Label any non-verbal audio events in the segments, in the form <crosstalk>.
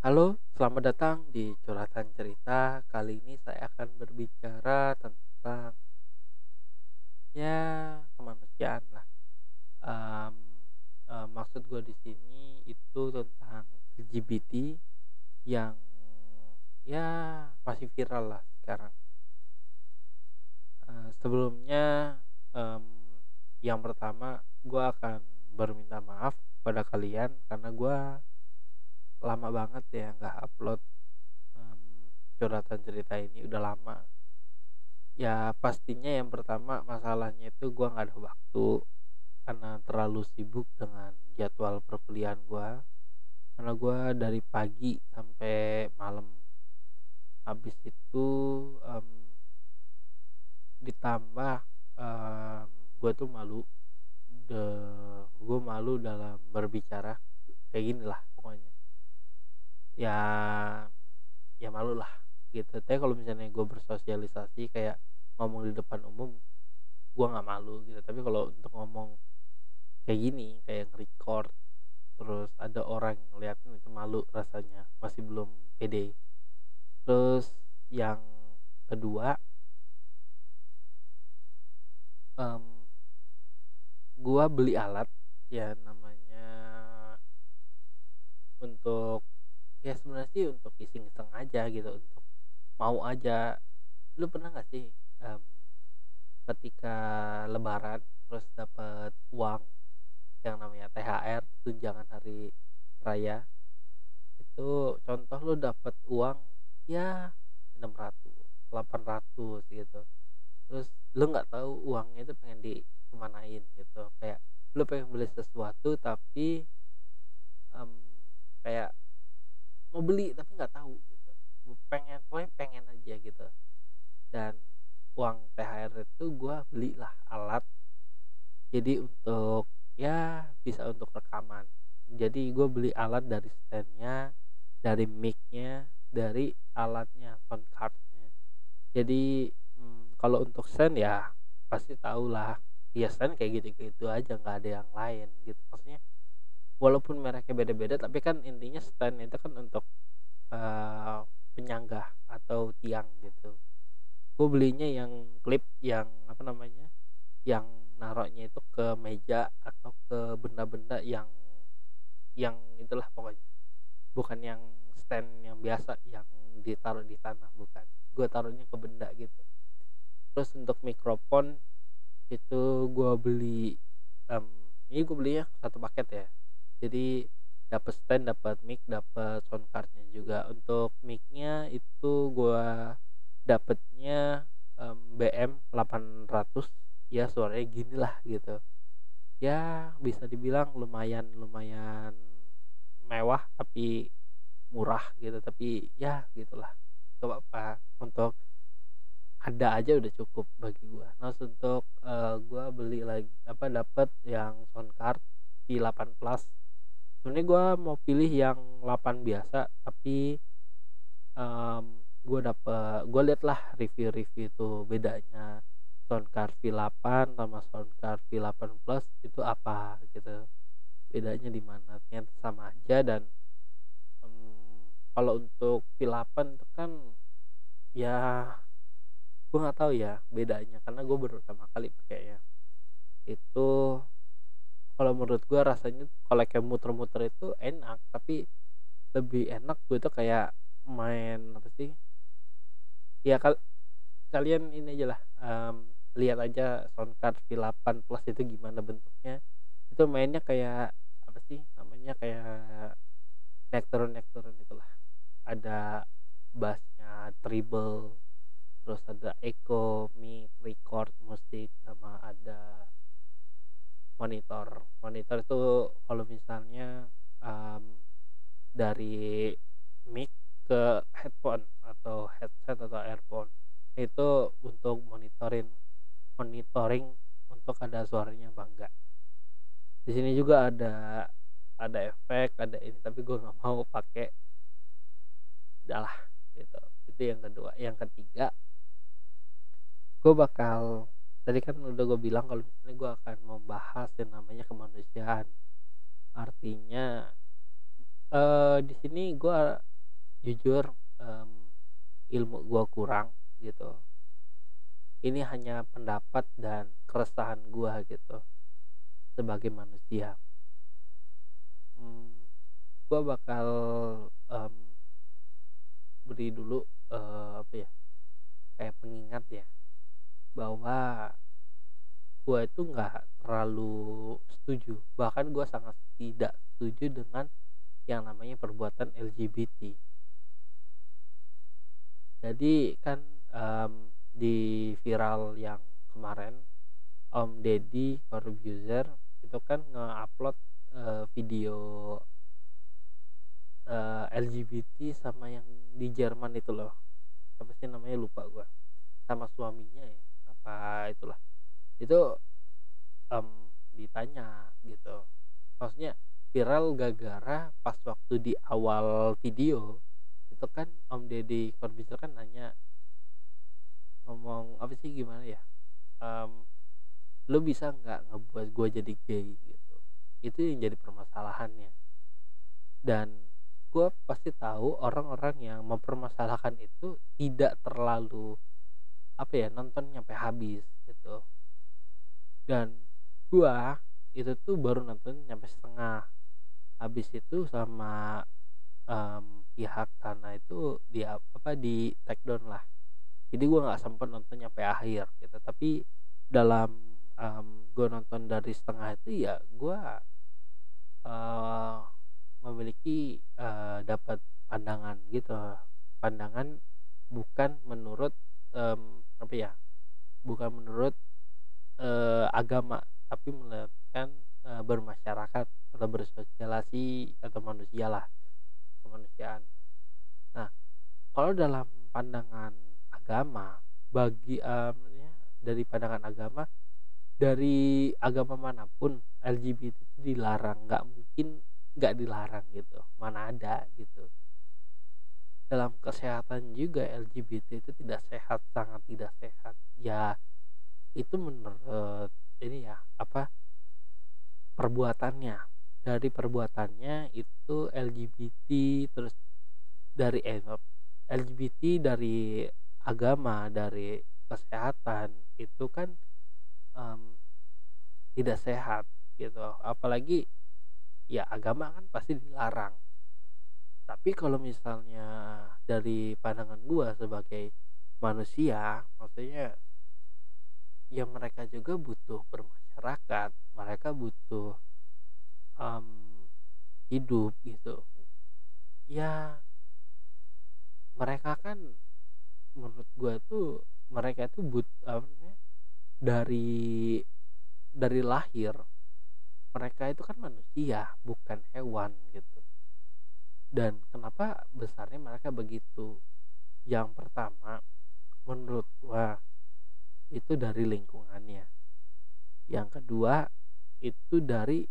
Halo, selamat datang di curhatan cerita. Kali ini saya akan berbicara tentang ya kemanusiaan lah. Em, em, maksud gue di sini itu tentang LGBT yang ya masih viral lah sekarang. Eh, sebelumnya em, yang pertama gue akan berminta maaf pada kalian karena gue lama banget ya nggak upload em, curhatan cerita ini udah lama. Ya pastinya yang pertama masalahnya itu gua nggak ada waktu karena terlalu sibuk dengan jadwal perkuliahan gua. Karena gua dari pagi sampai malam. Habis itu em, ditambah em, gua tuh malu. Gue malu dalam berbicara. Kayak gini lah pokoknya ya ya malu lah gitu. Tapi kalau misalnya gue bersosialisasi kayak ngomong di depan umum gue nggak malu gitu. Tapi kalau untuk ngomong kayak gini kayak record terus ada orang ngeliatin itu malu rasanya masih belum pede. Terus yang kedua em gue beli alat ya namanya untuk ya sebenarnya sih untuk iseng-iseng aja gitu untuk mau aja. Lu pernah nggak sih em, ketika lebaran terus dapat uang yang namanya THR tunjangan hari raya itu contoh lu dapat uang ya 600 800 gitu. Terus lu nggak tahu uangnya itu pengen dikemanain gitu. Kayak lu pengen beli sesuatu tapi em, kayak mau beli tapi nggak tahu gitu. Pengen pokoknya pengen aja gitu. Dan uang THR itu gue belilah alat. Jadi untuk ya bisa untuk rekaman. Jadi gue beli alat dari standnya dari micnya dari alatnya sound cardnya. Jadi hmm, kalau untuk stand ya pasti tau lah ya stand kayak gitu-gitu aja nggak ada yang lain gitu. Maksudnya walaupun mereknya beda-beda tapi kan intinya stand itu kan untuk uh, penyanggah atau tiang gitu. Gue belinya yang klip yang apa namanya yang naroknya itu ke meja atau ke benda-benda yang yang itulah pokoknya. Bukan yang stand yang biasa yang ditaruh di tanah bukan. Gue taruhnya ke benda gitu. Terus untuk mikrofon itu gue beli um, ini gue belinya satu paket ya jadi dapat stand dapat mic dapat sound cardnya juga. Untuk micnya itu gua dapetnya um, BM 800 ya suaranya gini lah gitu. Ya bisa dibilang lumayan lumayan mewah tapi murah gitu. Tapi ya gitulah. Coba apa untuk ada aja udah cukup bagi gua. Nah untuk uh, gua beli lagi apa dapat yang sound card V8 plus sebenarnya gue mau pilih yang 8 biasa tapi um, gue dapet gue liat lah review-review itu bedanya soundcard V8 sama soundcard V8 Plus itu apa gitu. Bedanya di mana ternyata sama aja dan um, kalau untuk V8 itu kan ya gue nggak tahu ya bedanya karena gue baru pertama kali pakai ya. Itu kalau menurut gue rasanya kalau kayak muter-muter itu enak tapi lebih enak gue tuh kayak main apa sih? Ya kal kalian ini aja lah um, lihat aja soundcard V8 plus itu gimana bentuknya. Itu mainnya kayak apa sih namanya kayak nektaron nektaron itulah ada bassnya treble terus ada echo mic record musik sama ada monitor. Monitor itu kalau misalnya um, dari mic ke headphone atau headset atau earphone itu untuk monitoring monitoring untuk ada suaranya bangga di sini juga ada ada efek ada ini tapi gue nggak mau pakai udahlah gitu. Itu yang kedua. Yang ketiga gue bakal tadi kan udah gue bilang kalau misalnya gue akan membahas yang namanya kemanusiaan. Artinya uh, di sini gue jujur um, ilmu gua kurang gitu. Ini hanya pendapat dan keresahan gua gitu sebagai manusia. Hmm, gua bakal um, beri dulu uh, apa ya kayak pengingat ya bahwa gue itu nggak terlalu setuju. Bahkan gue sangat tidak setuju dengan yang namanya perbuatan LGBT jadi kan um, di viral yang kemarin Om Deddy Corbuzier itu kan nge-upload uh, video uh, eh, LGBT sama yang di Jerman itu loh. Apa sih namanya? Lupa gue sama suaminya ya apa itulah. Itu um, ditanya gitu. Maksudnya viral gara-gara pas waktu di awal video itu kan Om Deddy Corbuzier kan nanya ngomong apa sih gimana ya? Um, lo bisa nggak ngebuat gue jadi gay? Gitu. Itu yang jadi permasalahannya. Dan gue pasti tahu orang-orang yang mempermasalahkan itu tidak terlalu apa ya nonton nyampe habis gitu. Dan gua itu tuh baru nonton nyampe setengah. Habis itu sama um, pihak sana itu di apa di take down lah. Jadi gua nggak sempet nonton nyampe akhir gitu. Tapi dalam um, gue nonton dari setengah itu ya gua uh, memiliki uh, dapat pandangan gitu. Pandangan bukan menurut um, apa ya bukan menurut uh, agama tapi melihatkan uh, bermasyarakat atau bersosialisasi atau manusia lah kemanusiaan. Nah kalau dalam pandangan agama bagi um, dari pandangan agama dari agama mana pun LGBT itu dilarang nggak mungkin nggak dilarang gitu mana ada gitu dalam kesehatan juga LGBT itu tidak sehat sangat tidak sehat. Ya itu menurut ini ya apa perbuatannya. Dari perbuatannya itu LGBT terus dari eh, LGBT dari agama dari kesehatan itu kan um, tidak sehat gitu. Apalagi ya agama kan pasti dilarang tapi kalau misalnya dari pandangan gua sebagai manusia maksudnya ya mereka juga butuh bermasyarakat mereka butuh um, hidup gitu. Ya mereka kan menurut gue tuh mereka itu but apa dari dari lahir mereka itu kan manusia bukan hewan gitu dan kenapa besarnya mereka begitu? Yang pertama menurut gua itu dari lingkungannya. Yang kedua itu dari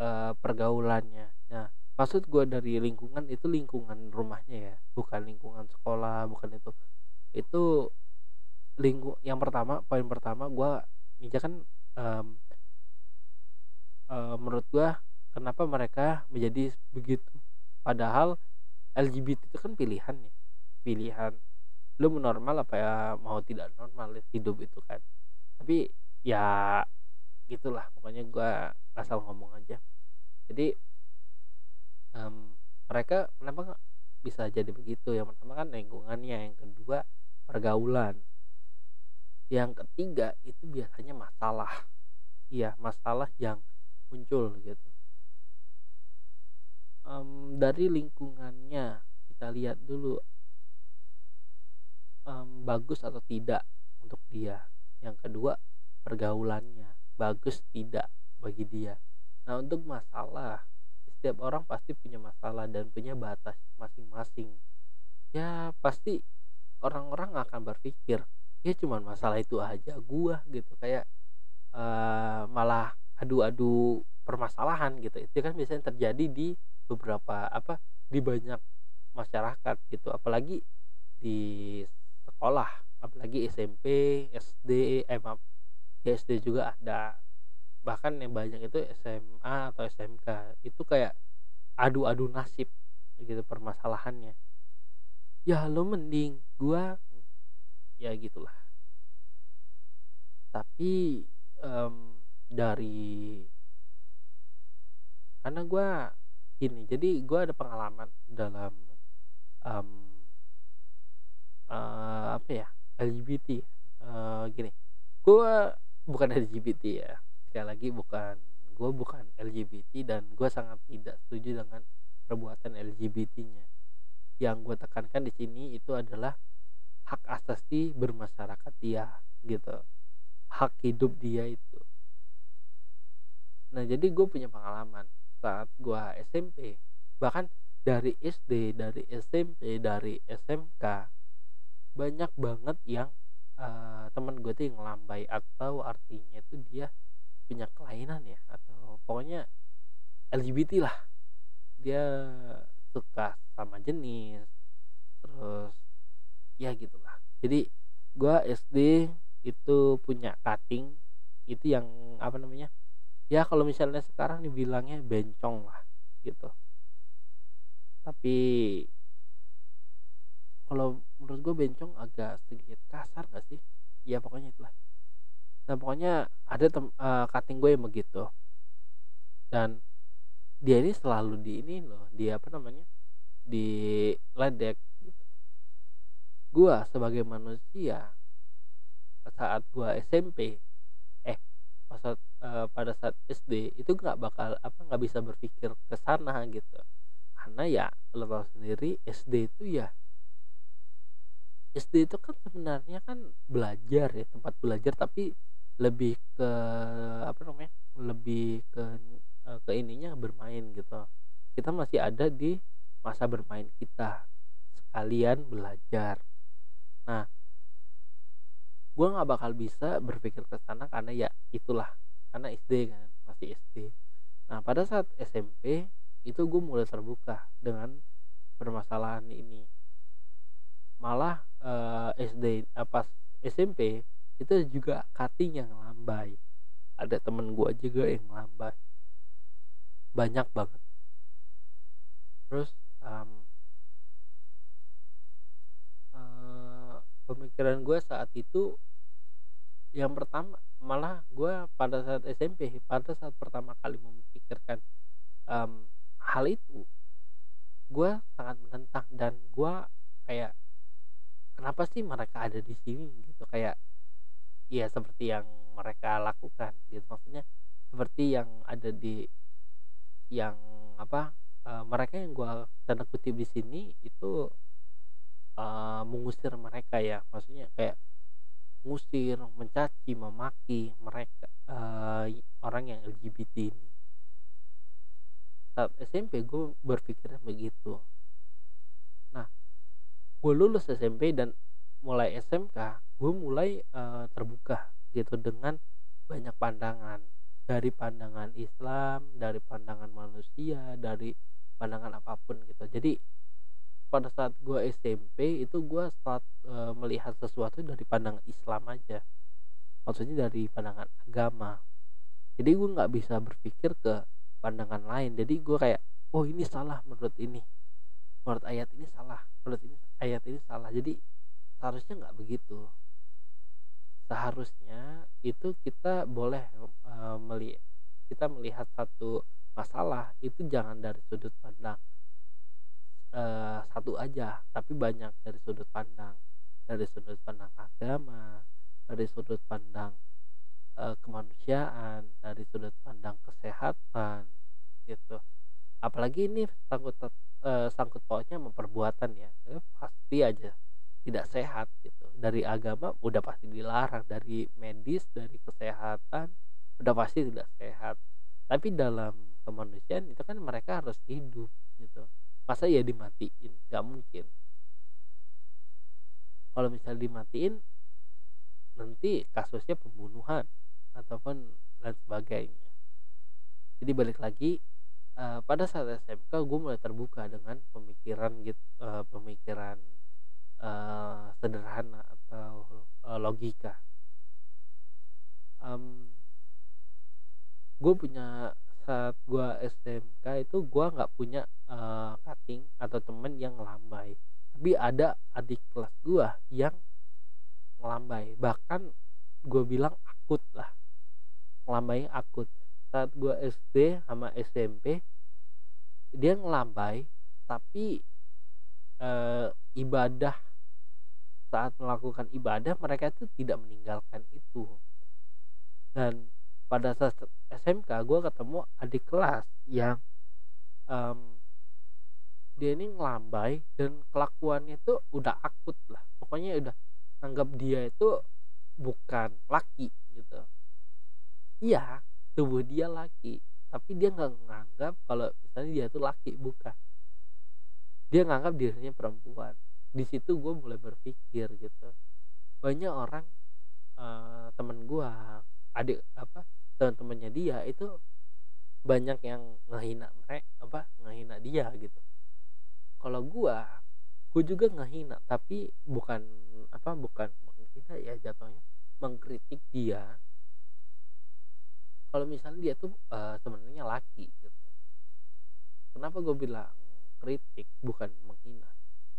uh, pergaulannya. Nah maksud gue dari lingkungan itu lingkungan rumahnya ya bukan lingkungan sekolah bukan itu. Itu lingkung yang pertama poin pertama gue ini kan uh, menurut gue kenapa mereka menjadi begitu padahal LGBT itu kan pilihan ya. Pilihan. Lu normal apa ya mau tidak normal hidup itu kan. Tapi ya gitulah pokoknya gue asal ngomong aja. Jadi um, mereka kenapa nggak bisa jadi begitu? Yang pertama kan lingkungannya yang kedua pergaulan. Yang ketiga itu biasanya masalah. Iya masalah yang muncul gitu um, dari lingkungannya kita lihat dulu. Um, bagus atau tidak untuk dia. Yang kedua pergaulannya. Bagus tidak bagi dia. Nah untuk masalah setiap orang pasti punya masalah dan punya batas masing-masing. Ya pasti orang-orang akan berpikir ya cuman masalah itu aja gua gitu. Kayak uh, malah adu-adu permasalahan gitu. Itu kan biasanya terjadi di beberapa apa di banyak masyarakat gitu apalagi di sekolah apalagi SMP SD eh maaf SD juga ada. Bahkan yang banyak itu SMA atau SMK itu kayak adu-adu nasib gitu permasalahannya. Ya lo mending gua ya gitulah. Tapi um, dari karena gue gini jadi gue ada pengalaman dalam um, uh, apa ya LGBT uh, gini. Gue bukan LGBT ya sekali lagi bukan gue bukan LGBT dan gue sangat tidak setuju dengan perbuatan LGBT-nya yang gue tekankan di sini itu adalah hak asasi bermasyarakat dia gitu. Hak hidup dia itu. Nah jadi gue punya pengalaman saat gue SMP bahkan dari SD dari SMP dari SMK banyak banget yang uh, teman gue tuh yang atau artinya itu dia punya kelainan ya atau pokoknya LGBT lah. Dia suka sama jenis terus ya gitulah. Jadi gua SD itu punya cutting itu yang apa namanya ya kalau misalnya sekarang dibilangnya bencong lah gitu. Tapi kalau menurut gue bencong agak sedikit kasar gak sih? Ya pokoknya itulah. Nah pokoknya ada tem uh, cutting gue yang begitu. Dan dia ini selalu di ini loh dia apa namanya di ledek gua sebagai manusia saat gua SMP eh pas saat, uh, pada saat SD itu nggak bakal apa nggak bisa berpikir ke sana gitu. Karena ya lo tahu sendiri SD itu ya SD itu kan sebenarnya kan belajar ya tempat belajar tapi lebih ke apa namanya lebih ke eh, ke ininya bermain gitu. Kita masih ada di masa bermain kita sekalian belajar. Nah gue nggak bakal bisa berpikir ke sana karena ya itulah karena SD kan masih SD nah pada saat SMP itu gue mulai terbuka dengan permasalahan ini. Malah uh, eh, SD uh, pas SMP itu juga cutting yang lambai. Ada temen gue juga yang lambai. Banyak banget. Terus um, pemikiran gue saat itu yang pertama malah gue pada saat SMP pada saat pertama kali memikirkan um, hal itu gue sangat menentang dan gue kayak kenapa sih mereka ada di sini? Gitu kayak ya seperti yang mereka lakukan. Gitu maksudnya seperti yang ada di yang apa uh, mereka yang gue tanda kutip di sini itu uh, mengusir mereka ya maksudnya kayak mengusir mencaci memaki mereka uh, orang yang LGBT ini. Saat SMP gue berpikirnya begitu. Nah gue lulus SMP dan mulai SMK gue mulai uh, terbuka gitu dengan banyak pandangan. Dari pandangan Islam dari pandangan manusia dari pandangan apa pun gitu. Jadi pada saat gue SMP itu gue saat e, melihat sesuatu dari pandangan Islam aja. Maksudnya dari pandangan agama. Jadi gue nggak bisa berpikir ke pandangan lain. Jadi gue kayak oh ini salah menurut ini. Menurut ayat ini salah. Menurut ini ayat ini salah. Jadi seharusnya nggak begitu. Seharusnya itu kita boleh e, melihat kita melihat satu masalah itu jangan dari sudut pandang uh, satu aja tapi banyak dari sudut pandang dari sudut pandang agama dari sudut pandang uh, kemanusiaan dari sudut pandang kesehatan gitu. Apalagi ini sangkut uh, sangkut pautnya memperbuatan ya eh, pasti aja tidak sehat gitu. Dari agama udah pasti dilarang dari medis dari kesehatan udah pasti tidak sehat. Tapi dalam kemanusiaan itu kan mereka harus hidup gitu masa ya dimatiin? Nggak mungkin. Kalau misalnya dimatiin nanti kasusnya pembunuhan ataupun lain sebagainya. Jadi balik lagi uh, pada saat SMK gue mulai terbuka dengan pemikiran gitu uh, pemikiran uh, sederhana atau uh, logika. Um, gue punya saat gua SMK itu gua nggak punya uh, cutting atau temen yang ngelambai. Tapi ada adik kelas gua yang ngelambai. Bahkan gue bilang akut lah. Ngelambai akut. Saat gue SD sama SMP dia ngelambai tapi e, ibadah saat melakukan ibadah mereka itu tidak meninggalkan itu. Dan pada saat SMK gue ketemu adik kelas yang um, dia ini ngelambai dan kelakuannya itu udah akut lah. Pokoknya udah anggap dia itu bukan laki gitu. Iya tubuh dia laki tapi dia nggak nganggap kalau misalnya dia itu laki bukan. Dia nganggap dirinya perempuan. Di situ gue mulai berpikir gitu. Banyak orang uh, temen gue adik apa teman-temannya dia itu banyak yang ngehina mereka apa ngehina dia gitu. Kalau gue gue juga ngehina tapi bukan apa bukan menghina ya jatuhnya mengkritik dia. Kalau misalnya dia tuh uh, sebenarnya laki gitu. Kenapa gue bilang kritik bukan menghina?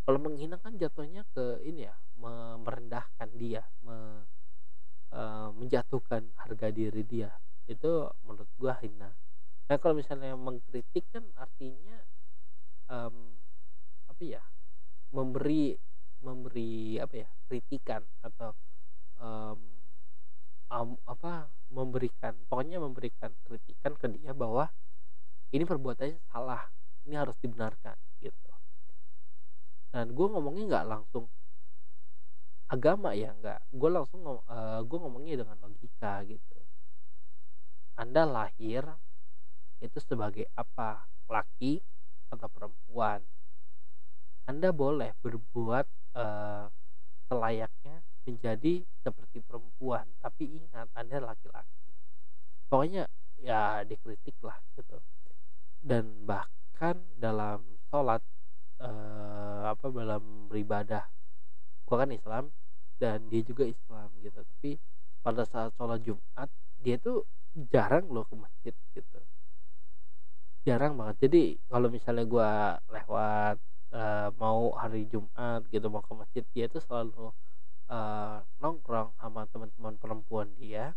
Kalau menghina kan jatuhnya ke ini ya merendahkan dia uh, menjatuhkan harga diri dia. Itu menurut gua hina. Nah kalau misalnya mengkritik kan artinya um, apa ya memberi memberi apa ya kritikan atau um, um, apa memberikan pokoknya memberikan kritikan ke dia bahwa ini perbuatannya salah ini harus dibenarkan gitu. Dan gue ngomongnya nggak langsung agama ya nggak. Gue langsung uh, eh, gue ngomongnya dengan logika gitu. Anda lahir itu sebagai apa? Laki atau perempuan? Anda boleh berbuat uh, selayaknya menjadi seperti perempuan tapi ingat anda laki-laki. Pokoknya ya dikritik lah gitu. Dan bahkan dalam sholat uh, apa dalam beribadah gua kan Islam dan dia juga Islam gitu. Tapi pada saat sholat Jumat dia tuh jarang loh ke masjid gitu. Jarang banget. Jadi kalau misalnya gua lewat uh, mau hari Jumat gitu mau ke masjid dia tuh selalu uh, nongkrong sama teman-teman perempuan dia.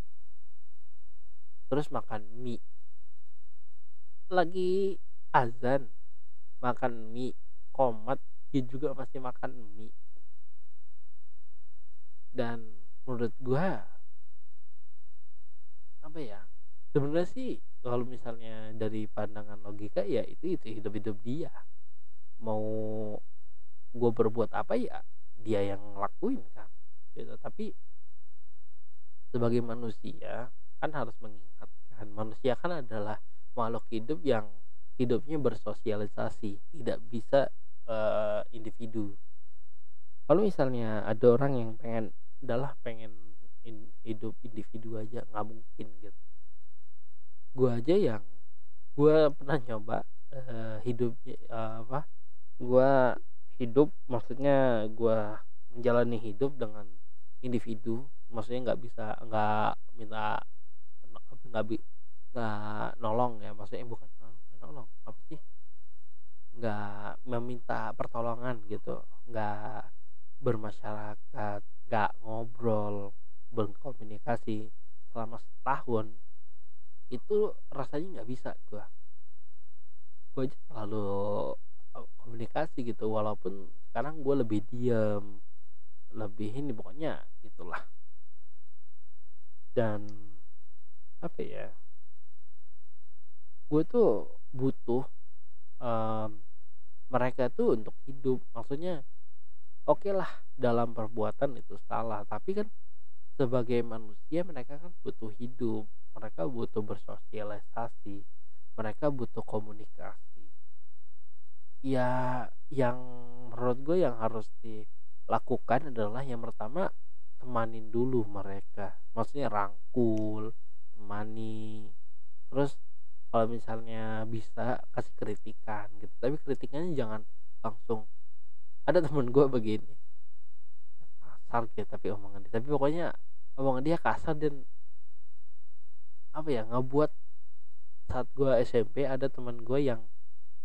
Terus makan mie. Lagi azan makan mie komat dia juga masih makan mie dan menurut gua apa ya sebenarnya sih kalau misalnya dari pandangan logika ya itu itu hidup hidup dia. Mau gue berbuat apa ya dia yang ngelakuin kan gitu. Tapi sebagai manusia kan harus mengingatkan manusia kan adalah makhluk hidup yang hidupnya bersosialisasi tidak bisa uh, individu. Kalau misalnya ada orang yang pengen adalah pengen in, hidup individu aja nggak mungkin gitu. Gue aja yang gue pernah nyoba uh, hidup uh, apa gue hidup maksudnya gue menjalani hidup dengan individu maksudnya nggak bisa nggak minta nggak bi nggak nolong ya maksudnya bukan nolong apa sih? Nggak meminta pertolongan gitu nggak bermasyarakat nggak ngobrol berkomunikasi selama setahun itu rasanya nggak bisa gue gue aja selalu eh, komunikasi gitu walaupun sekarang gue lebih diem lebih ini pokoknya gitulah. Dan apa ya gue tuh butuh um, mereka tuh untuk hidup. Maksudnya oke okay lah dalam perbuatan itu salah. Tapi kan sebagai manusia mereka kan butuh hidup. Mereka butuh bersosialisasi. Mereka butuh komunikasi. Ya yang menurut gue yang harus dilakukan adalah yang pertama temanin dulu mereka. Maksudnya rangkul temani. Terus kalau misalnya bisa kasih kritikan gitu. Tapi kritikannya jangan langsung ada temen gue begini. Kasar gitu tapi omongan dia. Tapi pokoknya omongan dia kasar dan apa ya ngebuat saat gue SMP ada teman gue yang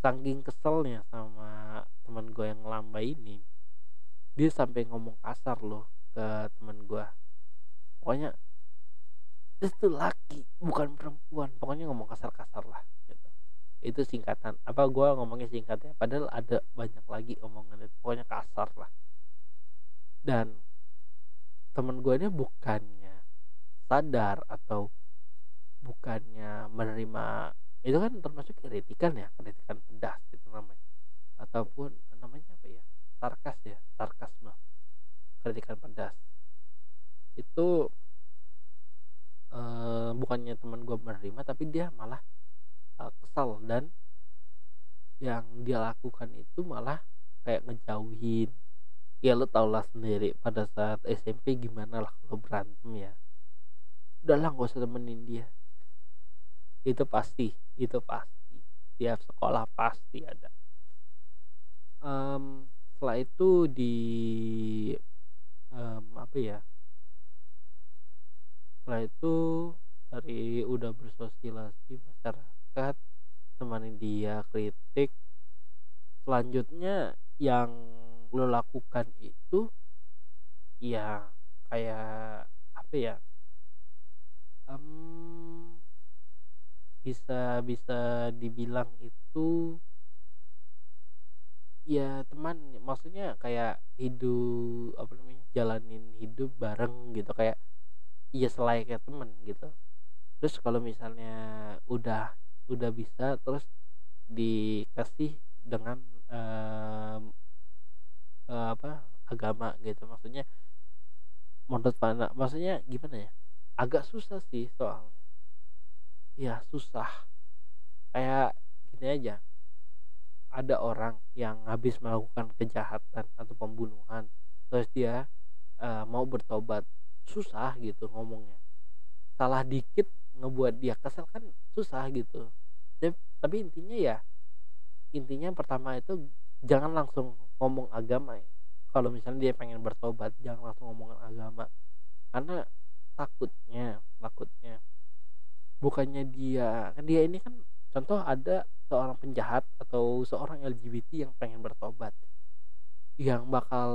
saking keselnya sama teman gue yang lamba ini. Dia sampai ngomong kasar loh ke teman gue pokoknya itu laki bukan perempuan. Pokoknya ngomong kasar-kasar lah itu singkatan apa gue ngomongnya singkatnya padahal ada banyak lagi omongan itu pokoknya kasar lah. Dan teman gue ini bukannya sadar atau bukannya menerima itu kan termasuk kritikan ya kritikan pedas itu namanya. Ataupun namanya apa ya sarkas ya sarkasme kritikan pedas. Itu uh, bukannya teman gue menerima tapi dia malah uh, kesal dan yang dia lakukan itu malah kayak ngejauhin. Ya lo tau lah sendiri pada saat SMP gimana lah kalau berantem ya. Udahlah gak usah temenin dia. Itu pasti itu pasti. Tiap sekolah pasti ada. Um, setelah itu di um, apa ya? Setelah itu dari udah bersosialisasi masyarakat temani dia kritik. Selanjutnya yang lo lakukan itu ya kayak apa ya um, bisa bisa dibilang itu ya teman maksudnya kayak hidup apa namanya jalanin hidup bareng gitu kayak iya selayaknya teman gitu. Terus kalau misalnya udah udah bisa terus dikasih dengan um, uh, apa agama gitu. Maksudnya menurut mana maksudnya gimana ya? Agak susah sih soalnya. Ya susah. Kayak gini aja. Ada orang yang habis melakukan kejahatan atau pembunuhan terus dia uh, mau bertobat. Susah gitu ngomongnya. Salah dikit ngebuat dia kesel kan susah gitu. Tapi intinya ya intinya pertama itu jangan langsung ngomong agama ya. Kalau misalnya dia pengen bertobat jangan langsung ngomong agama. Karena takutnya takutnya bukannya dia kan dia ini kan contoh ada seorang penjahat atau seorang LGBT yang pengen bertobat. Yang bakal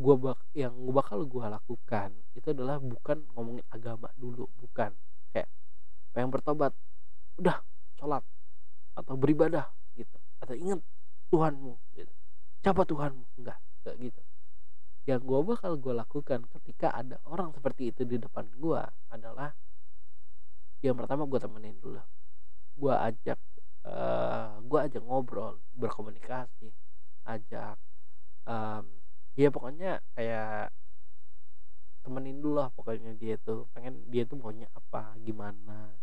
gua bak yang gua bakal gua lakukan itu adalah bukan ngomongin agama dulu bukan pengen bertobat. Udah sholat. Atau beribadah gitu. Atau ingat Tuhanmu gitu. Siapa Tuhanmu? Enggak enggak gitu. Yang gua bakal gua lakukan ketika ada orang seperti itu di depan gua adalah yang pertama gue temenin dulu. Gue ajak uh, eh, gue ajak ngobrol berkomunikasi ajak um, ya pokoknya kayak temenin dulu lah pokoknya dia tuh pengen dia tuh maunya apa gimana.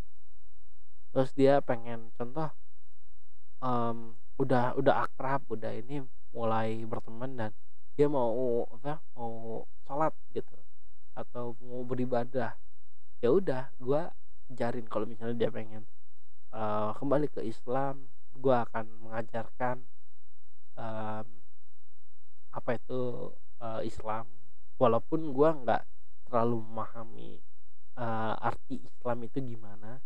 Terus dia pengen contoh um, udah udah akrab udah ini mulai berteman dan dia mau apa mau sholat gitu atau mau beribadah ya udah gue ajarin kalau misalnya dia pengen uh, kembali ke Islam gue akan mengajarkan um, apa itu uh, Islam. Walaupun gue nggak terlalu memahami uh, arti Islam itu gimana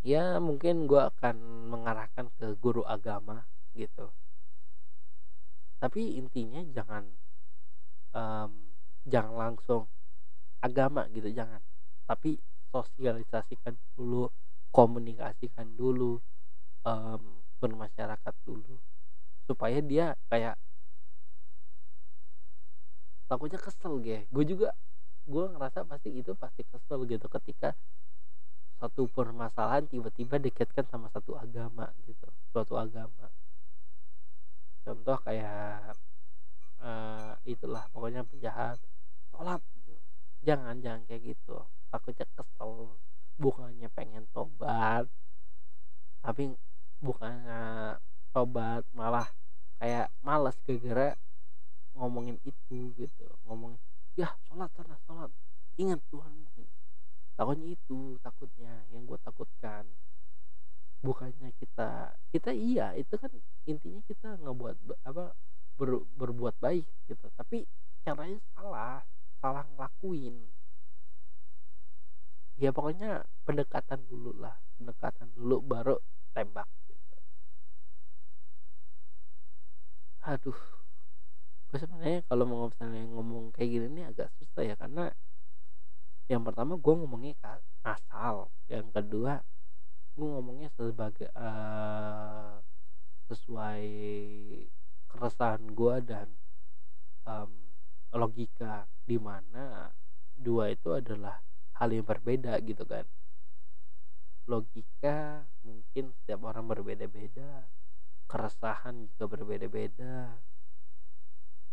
ya mungkin gue akan mengarahkan ke guru agama gitu. Tapi intinya jangan um, jangan langsung agama gitu jangan. Tapi sosialisasikan dulu komunikasikan dulu um, bermasyarakat dulu supaya dia kayak takutnya kesel gue gue juga gue ngerasa pasti itu pasti kesel gitu ketika satu permasalahan tiba-tiba dikaitkan sama satu agama gitu suatu agama. Contoh kayak uh, itulah pokoknya penjahat sholat gitu. jangan jangan kayak gitu. Takutnya kesel bukannya pengen tobat tapi bukannya tobat malah kayak malas gara ngomongin itu gitu ngomong ya sholat sana sholat. Ingat Tuhan. Takutnya itu takutnya yang gue takutkan. Bukannya kita kita iya itu kan intinya kita ngebuat apa ber, berbuat baik gitu. Tapi caranya salah salah ngelakuin. Ya pokoknya pendekatan dulu lah pendekatan dulu baru tembak gitu. Aduh gue sebenarnya kalau mau misalnya ngomong kayak gini nih agak susah ya karena yang pertama gue ngomongnya asal yang kedua gue ngomongnya sebagai uh, sesuai keresahan gue dan um, logika di mana dua itu adalah hal yang berbeda gitu kan. Logika mungkin setiap orang berbeda-beda keresahan juga berbeda-beda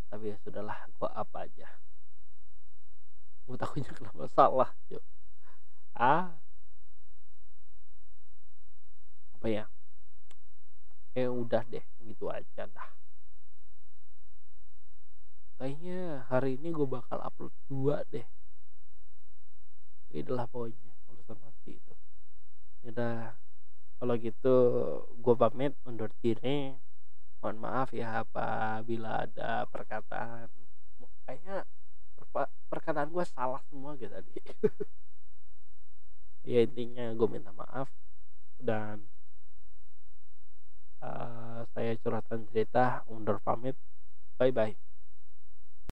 tapi ya sudahlah gua apa aja. Gue takutnya kena masalah yuk ah apa ya? Eh udah deh gitu aja dah. Kayaknya hari ini gue bakal upload dua deh. Itulah pokoknya urusan nanti itu. Udah kalau gitu gue pamit undur diri mohon maaf ya apabila ada perkataan kayaknya perkataan gue salah semua gitu tadi. <laughs> Ya intinya gue minta maaf dan uh, saya curhatan cerita undur pamit. Bye bye